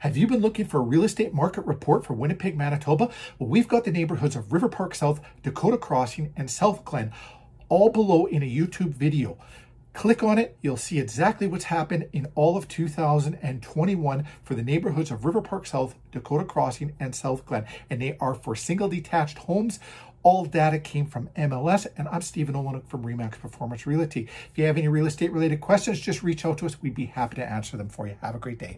Have you been looking for a real estate market report for Winnipeg, Manitoba? Well, we've got the neighborhoods of River Park South, Dakota Crossing, and South Glen all below in a YouTube video. Click on it, you'll see exactly what's happened in all of 2021 for the neighborhoods of River Park South, Dakota Crossing, and South Glen. And they are for single detached homes. All data came from MLS, and I'm Stephen Olyniuk from Remax Performance Realty. If you have any real estate related questions, just reach out to us. We'd be happy to answer them for you. Have a great day.